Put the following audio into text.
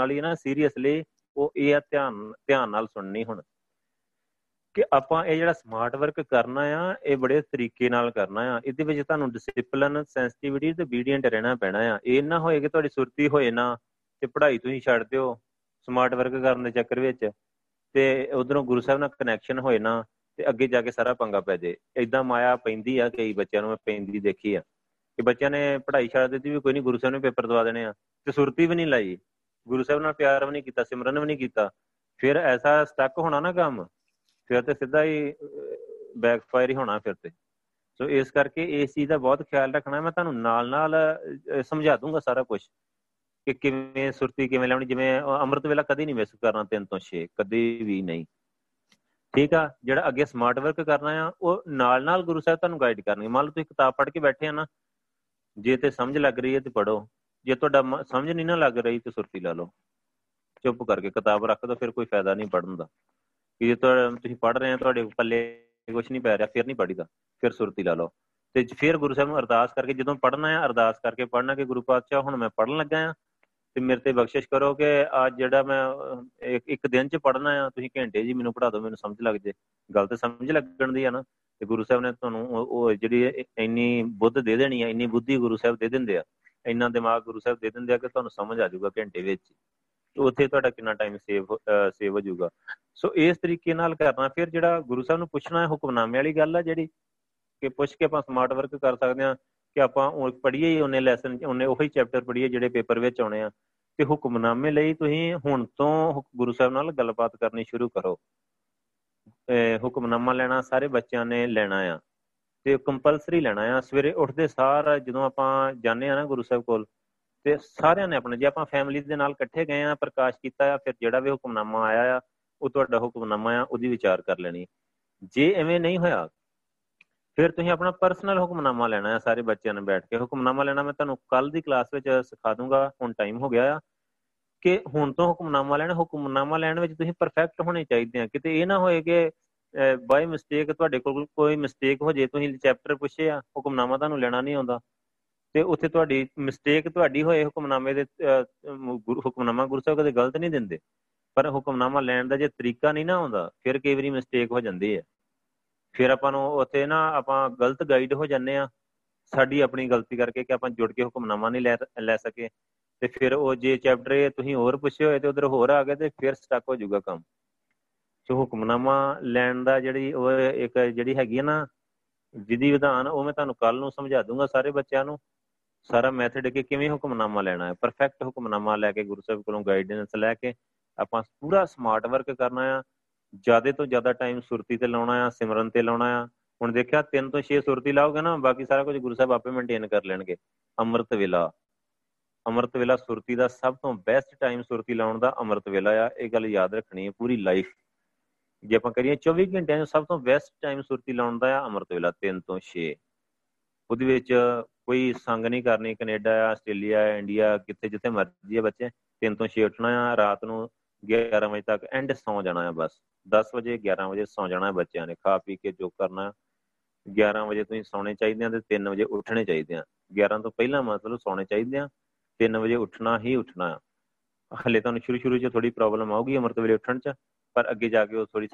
ਵਾਲੀ ਹੈ ਨਾ ਸੀਰੀਅਸਲੀ ਉਹ ਇਹ ਆ ਧਿਆਨ ਧਿਆਨ ਨਾਲ ਸੁਣਨੀ ਹੁਣ ਕਿ ਆਪਾਂ ਇਹ ਜਿਹੜਾ ਸਮਾਰਟ ਵਰਕ ਕਰਨਾ ਆ, ਇਹ ਬੜੇ ਤਰੀਕੇ ਨਾਲ ਕਰਨਾ ਆ। ਇਹਦੇ ਵਿੱਚ ਤੁਹਾਨੂੰ ਡਿਸਪਲਿਨ ਸੈਂਸਿਟੀਵਿਟੀ ਤੇ obedient ਰਹਿਣਾ ਪੈਣਾ ਆ। ਇਹ ਨਾ ਹੋਏ ਕਿ ਤੁਹਾਡੀ ਸੁਰਤੀ ਹੋਏ ਨਾ ਤੇ ਪੜ੍ਹਾਈ ਤੁਸੀਂ ਛੱਡ ਦਿਓ ਸਮਾਰਟ ਵਰਕ ਕਰਨ ਦੇ ਚੱਕਰ ਵਿੱਚ ਤੇ ਉਧਰੋਂ ਗੁਰੂ ਸਾਹਿਬ ਨਾਲ ਕਨੈਕਸ਼ਨ ਹੋਏ ਨਾ ਤੇ ਅੱਗੇ ਜਾ ਕੇ ਸਾਰਾ ਪੰਗਾ ਪੈ ਜੇ ਇਦਾਂ ਮਾਇਆ ਪੈਂਦੀ ਆ, ਕਈ ਬੱਚਿਆਂ ਨੂੰ ਮੈਂ ਪੈਂਦੀ ਦੇਖੀ ਆ। ਕਿ ਬੱਚਿਆਂ ਨੇ ਪੜ੍ਹਾਈ ਛੱਡ ਦਿੱਤੀ ਵੀ ਕੋਈ ਨਹੀਂ ਗੁਰੂ ਸਾਹਿਬ ਨੇ ਪੇਪਰ ਦਵਾ ਦੇਣੇ ਆ ਤੇ ਸੁਰਤੀ ਵੀ ਨਹੀਂ ਲਾਈ। ਗੁਰੂ ਸਾਹਿਬ ਨਾਲ ਪਿਆਰ ਵੀ ਨਹੀਂ ਕੀਤਾ, ਸਿਮਰਨ ਵੀ ਨਹੀਂ ਕੀਤਾ, ਫਿਰ ਐਸਾ ਸਟਕ ਹੋਣਾ ਨਾ ਕੰਮ, ਫਿਰ ਤੇ ਸਿੱਧਾ ਹੀ ਬੈਕਫਾਇਰ ਹੀ ਹੋਣਾ ਫਿਰ ਤੇ। ਸੋ ਇਸ ਕਰਕੇ ਇਸ ਚੀਜ਼ ਦਾ ਬਹੁਤ ਖਿਆਲ ਰੱਖਣਾ, ਮੈਂ ਤੁਹਾਨੂੰ ਨਾਲ ਨਾਲ ਸਮਝਾ ਦੂੰਗਾ ਸਾਰਾ ਕੁਝ ਕਿ ਕਿਵੇਂ ਸੁਰਤੀ ਕਿਵੇਂ ਲਾਉਣੀ, ਜਿਵੇਂ ਅੰਮ੍ਰਿਤ ਵੇਲਾ ਕਦੀ ਨਹੀਂ ਮਿਸ ਕਰਨਾ 3 ਤੋਂ 6 ਕਦੀ ਵੀ ਨਹੀਂ। ਠੀਕ ਆ, ਜਿਹੜਾ ਅੱਗੇ ਸਮਾਰਟ ਵਰਕ ਕਰਨਾ ਆ, ਉਹ ਨਾਲ ਨਾਲ ਗੁਰੂ ਸਾਹਿਬ ਤੁਹਾਨੂੰ ਗਾਈਡ ਕਰਨਗੇ। ਮੰਨ ਲਓ ਤੁਸੀਂ ਕਿਤਾਬ ਪੜ੍ਹ ਕੇ ਬੈਠੇ ਆ ਨਾ, ਜੇ ਤੇ ਸਮਝ ਲੱਗ ਰਹੀ ਹੈ ਤੇ ਪੜੋ ਜੇ ਤੁਹਾਡਾ ਸਮਝ ਨਹੀਂ ਨਾ ਲੱਗ ਰਹੀ ਤੇ ਸੁਰਤੀ ਲਾ ਲਓ। ਚੁੱਪ ਕਰਕੇ ਕਿਤਾਬ ਰੱਖ ਦੋ, ਫਿਰ ਕੋਈ ਫਾਇਦਾ ਨਹੀਂ ਪੜਨ ਦਾ। ਕਿ ਜੇ ਤੁਸੀਂ ਪੜ ਰਹੇ ਆ ਤੁਹਾਡੇ ਪੱਲੇ ਕੁਝ ਨਹੀਂ ਪੈ ਰਿਹਾ, ਫਿਰ ਨਹੀਂ ਪੜੀਦਾ ਫਿਰ ਸੁਰਤੀ ਲਾ ਲਓ। ਤੇ ਫਿਰ ਗੁਰੂ ਸਾਹਿਬ ਨੂੰ ਅਰਦਾਸ ਕਰਕੇ, ਜਦੋਂ ਪੜਨਾ ਹੈ ਅਰਦਾਸ ਕਰਕੇ ਪੜਨਾ ਕਿ ਗੁਰੂ ਪਾਤਸ਼ਾਹ, ਹੁਣ ਮੈਂ ਪੜਨ ਲੱਗਾ ਆ। ਤੇ ਮੇਰੇ ਤੇ ਬਖਸ਼ਿਸ਼ ਕਰੋ ਕਿ ਅੱਜ ਜਿਹੜਾ ਮੈਂ ਇੱਕ ਦਿਨ ਚ ਪੜਨਾ ਆ, ਤੁਸੀਂ ਘੰਟੇ ਜੀ ਮੈਨੂੰ ਪੜਾ ਦਿਓ ਮੈਨੂੰ ਸਮਝ ਲੱਗ ਜੇ। ਗੱਲ ਤੇ ਸਮਝ ਲੱਗਣ ਦੀ ਆ ਨਾ। ਤੇ ਗੁਰੂ ਸਾਹਿਬ ਨੇ ਤੁਹਾਨੂੰ ਉਹ ਜਿਹੜੀ ਇੰਨੀ ਬੁੱਧ ਦੇ ਦੇਣੀ ਆ, ਇੰਨੀ ਬੁੱਧੀ ਗੁਰੂ ਸਾਹਿਬ ਦੇ ਦਿੰਦੇ ਆ। ਇੰਨਾ ਦਿਮਾਗ ਗੁਰੂ ਸਾਹਿਬ ਦੇ ਦਿੰਦੇ ਆ ਕਿ ਤੁਹਾਨੂੰ ਸਮਝ ਆ ਜਾਊਗਾ ਘੰਟੇ ਵਿੱਚ ਉੱਥੇ ਤੁਹਾਡਾ ਕਿੰਨਾ ਟਾਈਮ ਸੇਵ ਸੇਵ ਹੋ ਜਾਊਗਾ। ਸੋ ਇਸ ਤਰੀਕੇ ਨਾਲ ਕਰਨਾ, ਫਿਰ ਜਿਹੜਾ ਗੁਰੂ ਸਾਹਿਬ ਨੂੰ ਪੁੱਛਣਾ ਹੈ ਹੁਕਮਨਾਮੇ ਵਾਲੀ ਗੱਲ ਆ ਜਿਹੜੀ, ਕਿ ਪੁੱਛ ਕੇ ਆਪਾਂ ਸਮਾਰਟ ਵਰਕ ਕਰ ਸਕਦੇ ਆ ਕਿ ਆਪਾਂ ਉਹ ਪੜ੍ਹੀਏ ਹੀ ਉਹਨੇ ਲੈਸਨ ਉਹਨੇ ਉਹੀ ਚੈਪਟਰ ਪੜ੍ਹੀਏ ਜਿਹੜੇ ਪੇਪਰ ਵਿੱਚ ਆਉਣੇ ਆ। ਤੇ ਹੁਕਮਨਾਮੇ ਲਈ ਤੁਸੀਂ ਹੁਣ ਤੋਂ ਗੁਰੂ ਸਾਹਿਬ ਨਾਲ ਗੱਲਬਾਤ ਕਰਨੀ ਸ਼ੁਰੂ ਕਰੋ। ਹੁਕਮਨਾਮਾ ਲੈਣਾ ਸਾਰੇ ਬੱਚਿਆਂ ਨੇ ਲੈਣਾ ਆ। ਤੇ ਕੰਪਲਸਰੀ ਲੈਣਾ ਆ। ਸਵੇਰੇ ਉੱਠਦੇ ਸਾਰ ਜਦੋਂ ਆਪਾਂ ਜਾਂਦੇ ਆ ਨਾ ਗੁਰੂ ਸਾਹਿਬ ਕੋਲ, ਤੇ ਸਾਰਿਆਂ ਨੇ ਆਪਣੇ, ਜੇ ਆਪਾਂ ਫੈਮਿਲੀ ਦੇ ਨਾਲ ਇਕੱਠੇ ਗਏ ਆ, ਪ੍ਰਕਾਸ਼ ਕੀਤਾ ਆ, ਫਿਰ ਜਿਹੜਾ ਵੀ ਹੁਕਮਨਾਮਾ ਆਇਆ ਆ, ਉਹ ਤੁਹਾਡਾ ਹੁਕਮਨਾਮਾ ਆ, ਉਹਦੀ ਵਿਚਾਰ ਕਰ ਲੈਣੀ। ਜੇ ਐਵੇਂ ਨਹੀਂ ਹੋਇਆ, ਫਿਰ ਤੁਸੀਂ ਆਪਣਾ ਪਰਸਨਲ ਹੁਕਮਨਾਮਾ ਲੈਣਾ ਹੈ ਸਾਰੇ ਬੱਚਿਆਂ ਨੇ ਬੈਠ ਕੇ। ਹੁਕਮਨਾਮਾ ਲੈਣਾ ਮੈਂ ਤੁਹਾਨੂੰ ਕੱਲ ਦੀ ਕਲਾਸ ਵਿੱਚ ਸਿਖਾ ਦੂੰਗਾ, ਹੁਣ ਟਾਈਮ ਹੋ ਗਿਆ ਆ, ਕਿ ਹੁਣ ਤੋਂ ਹੁਕਮਨਾਮਾ ਲੈਣਾ, ਹੁਕਮਨਾਮਾ ਲੈਣ ਵਿੱਚ ਤੁਸੀਂ ਪਰਫੈਕਟ ਹੋਣੇ ਚਾਹੀਦੇ ਆ। ਕਿਤੇ ਇਹ ਨਾ ਹੋਏ ਕਿ ਬਾਈ ਮਿਸਟੇਕ ਤੁਹਾਡੇ ਕੋਲ ਕੋਈ ਮਿਸਟੇਕ ਹੋ ਜੇ, ਤੁਸੀਂ ਚੈਪਟਰ ਪੁੱਛੇ ਆ, ਹੁਕਮਨਾਮਾ ਤੁਹਾਨੂੰ ਲੈਣਾ ਨਹੀਂ ਆਉਂਦਾ। ਤੇ ਉੱਥੇ ਤੁਹਾਡੀ ਮਿਸਟੇਕ ਤੁਹਾਡੀ ਹੋਏ ਹੁਕਮਨਾਮੇ ਦੇ ਹੁਕਮਨਾਮਾ ਗੁਰੂ ਸਾਹਿਬ ਕਦੇ ਗਲਤ ਨਹੀਂ ਦਿੰਦੇ। ਪਰ ਹੁਕਮਨਾਮਾ ਲੈਣ ਦਾ ਜੇ ਤਰੀਕਾ ਨਹੀਂ ਨਾ ਆਉਂਦਾ, ਫਿਰ ਕਈ ਵਾਰੀ ਮਿਸਟੇਕ ਹੋ ਜਾਂਦੀ ਹੈ। ਫਿਰ ਆਪਾਂ ਨੂੰ ਉੱਥੇ ਨਾ ਆਪਾਂ ਗਲਤ ਗਾਈਡ ਹੋ ਜਾਂਦੇ ਆ ਸਾਡੀ ਆਪਣੀ ਗਲਤੀ ਕਰਕੇ ਕਿ ਆਪਾਂ ਜੁੜ ਕੇ ਹੁਕਮਨਾਮਾ ਨਹੀਂ ਲੈ ਲੈ ਸਕੇ। ਤੇ ਫਿਰ ਉਹ ਜੇ ਚੈਪਟਰ ਤੁਸੀਂ ਹੋਰ ਪੁੱਛੇ ਹੋਏ ਤੇ ਉਧਰ ਹੋਰ ਆ ਗਏ ਤੇ ਫਿਰ ਸਟਕ ਹੋ ਜਾਊਗਾ ਕੰਮ। ਸੋ ਹੁਕਮਨਾਮਾ ਲੈਣ ਦਾ ਜਿਹੜੀ ਉਹ ਇੱਕ ਜਿਹੜੀ ਹੈਗੀ ਹੈ ਨਾ ਵਿਧੀ ਵਿਧਾਨ, ਉਹ ਮੈਂ ਤੁਹਾਨੂੰ ਕੱਲ ਨੂੰ ਸਮਝਾ ਦੂੰਗਾ ਸਾਰੇ ਬੱਚਿਆਂ ਨੂੰ। ਸਾਰਾ ਮੈਥਡ ਕਿ ਕਿਵੇਂ ਹੁਕਮਨਾਮਾ ਲੈਣਾ ਹੈ। ਪਰਫੈਕਟ ਹੁਕਮਨਾਮਾ ਲੈ ਕੇ, ਗੁਰੂ ਸਾਹਿਬ ਕੋਲੋਂ ਗਾਈਡੈਂਸ ਲੈ ਕੇ ਆਪਾਂ ਪੂਰਾ ਸਮਾਰਟ ਵਰਕ ਕਰਨਾ ਆ। ਜ਼ਿਆਦਾ ਤੋਂ ਜ਼ਿਆਦਾ ਟਾਈਮ ਸੁਰਤੀ ਤੇ ਲਾਉਣਾ ਆ, ਸਿਮਰਨ ਤੇ ਲਾਉਣਾ ਆ। ਹੁਣ ਦੇਖਿਆ 3 ਤੋਂ 6 ਸੁਰਤੀ ਲਾਓਗੇ ਨਾ, ਬਾਕੀ ਸਾਰਾ ਕੁਝ ਗੁਰੂ ਸਾਹਿਬ ਆਪੇ ਮੇਨਟੇਨ ਕਰ ਲੈਣਗੇ। ਅੰਮ੍ਰਿਤ ਵੇਲਾ। ਅੰਮ੍ਰਿਤ ਵੇਲਾ ਸੁਰਤੀ ਦਾ ਸਭ ਤੋਂ ਬੈਸਟ ਟਾਈਮ ਸੁਰਤੀ ਲਾਉਣ ਦਾ ਅੰਮ੍ਰਿਤ ਵੇਲਾ ਆ। ਇਹ ਗੱਲ ਯਾਦ ਰੱਖਣੀ ਹੈ ਪੂਰੀ ਲਾਈਫ ਜੇ ਆਪਾਂ ਕਰੀਏ 24 ਘੰਟਿਆਂ ਚ ਸਭ ਤੋਂ ਬੈਸਟ ਟਾਈਮ ਸੁਰਤੀ ਲਾਉਣ ਦਾ ਆ ਅੰਮ੍ਰਿਤ ਵੇਲਾ 3 ਤੋਂ 6 ਉਹਦੇ ਵਿੱਚ ਕੋਈ ਸੰਗ ਨਹੀਂ ਕਰਨੀ, ਕੈਨੇਡਾ ਆ ਆਸਟ੍ਰੇਲੀਆ, ਇੰਡੀਆ, ਕਿੱਥੇ ਜਿੱਥੇ ਮਰਜ਼ੀ ਆ ਬੱਚੇ। 3 ਤੋਂ 6 ਉੱਠਣਾ ਆ, ਰਾਤ ਨੂੰ 11 ਵਜੇ ਤੱਕ ਐਂਡ ਸੌ ਜਾਣਾ ਆ ਬਸ। 10 ਵਜੇ 11 ਵਜੇ ਸੌ ਜਾਣਾ ਬੱਚਿਆਂ ਨੇ। ਖਾ ਪੀ ਕੇ ਜੋ ਕਰਨਾ 11 ਵਜੇ ਤੁਸੀਂ ਸੌਣੇ ਚਾਹੀਦੇ ਆ ਤੇ 3 ਵਜੇ ਉੱਠਣੇ ਚਾਹੀਦੇ ਆ। 11 ਤੋਂ ਪਹਿਲਾਂ ਮਤਲਬ ਸੌਣੇ ਚਾਹੀਦੇ ਆ 3 ਵਜੇ ਉੱਠਣਾ ਹੀ ਉੱਠਣਾ ਹਲੇ ਤੁਹਾਨੂੰ ਸ਼ੁਰੂ ਸ਼ੁਰੂ 'ਚ ਥੋੜੀ ਪ੍ਰੋਬਲਮ ਆਊਗੀ ਅਮਰਤ ਵੇਲੇ ਉੱਠਣ 'ਚ। ਪਰ ਅੱਗੇ ਜਾ ਕੇ ਉਹ ਥੋੜੀ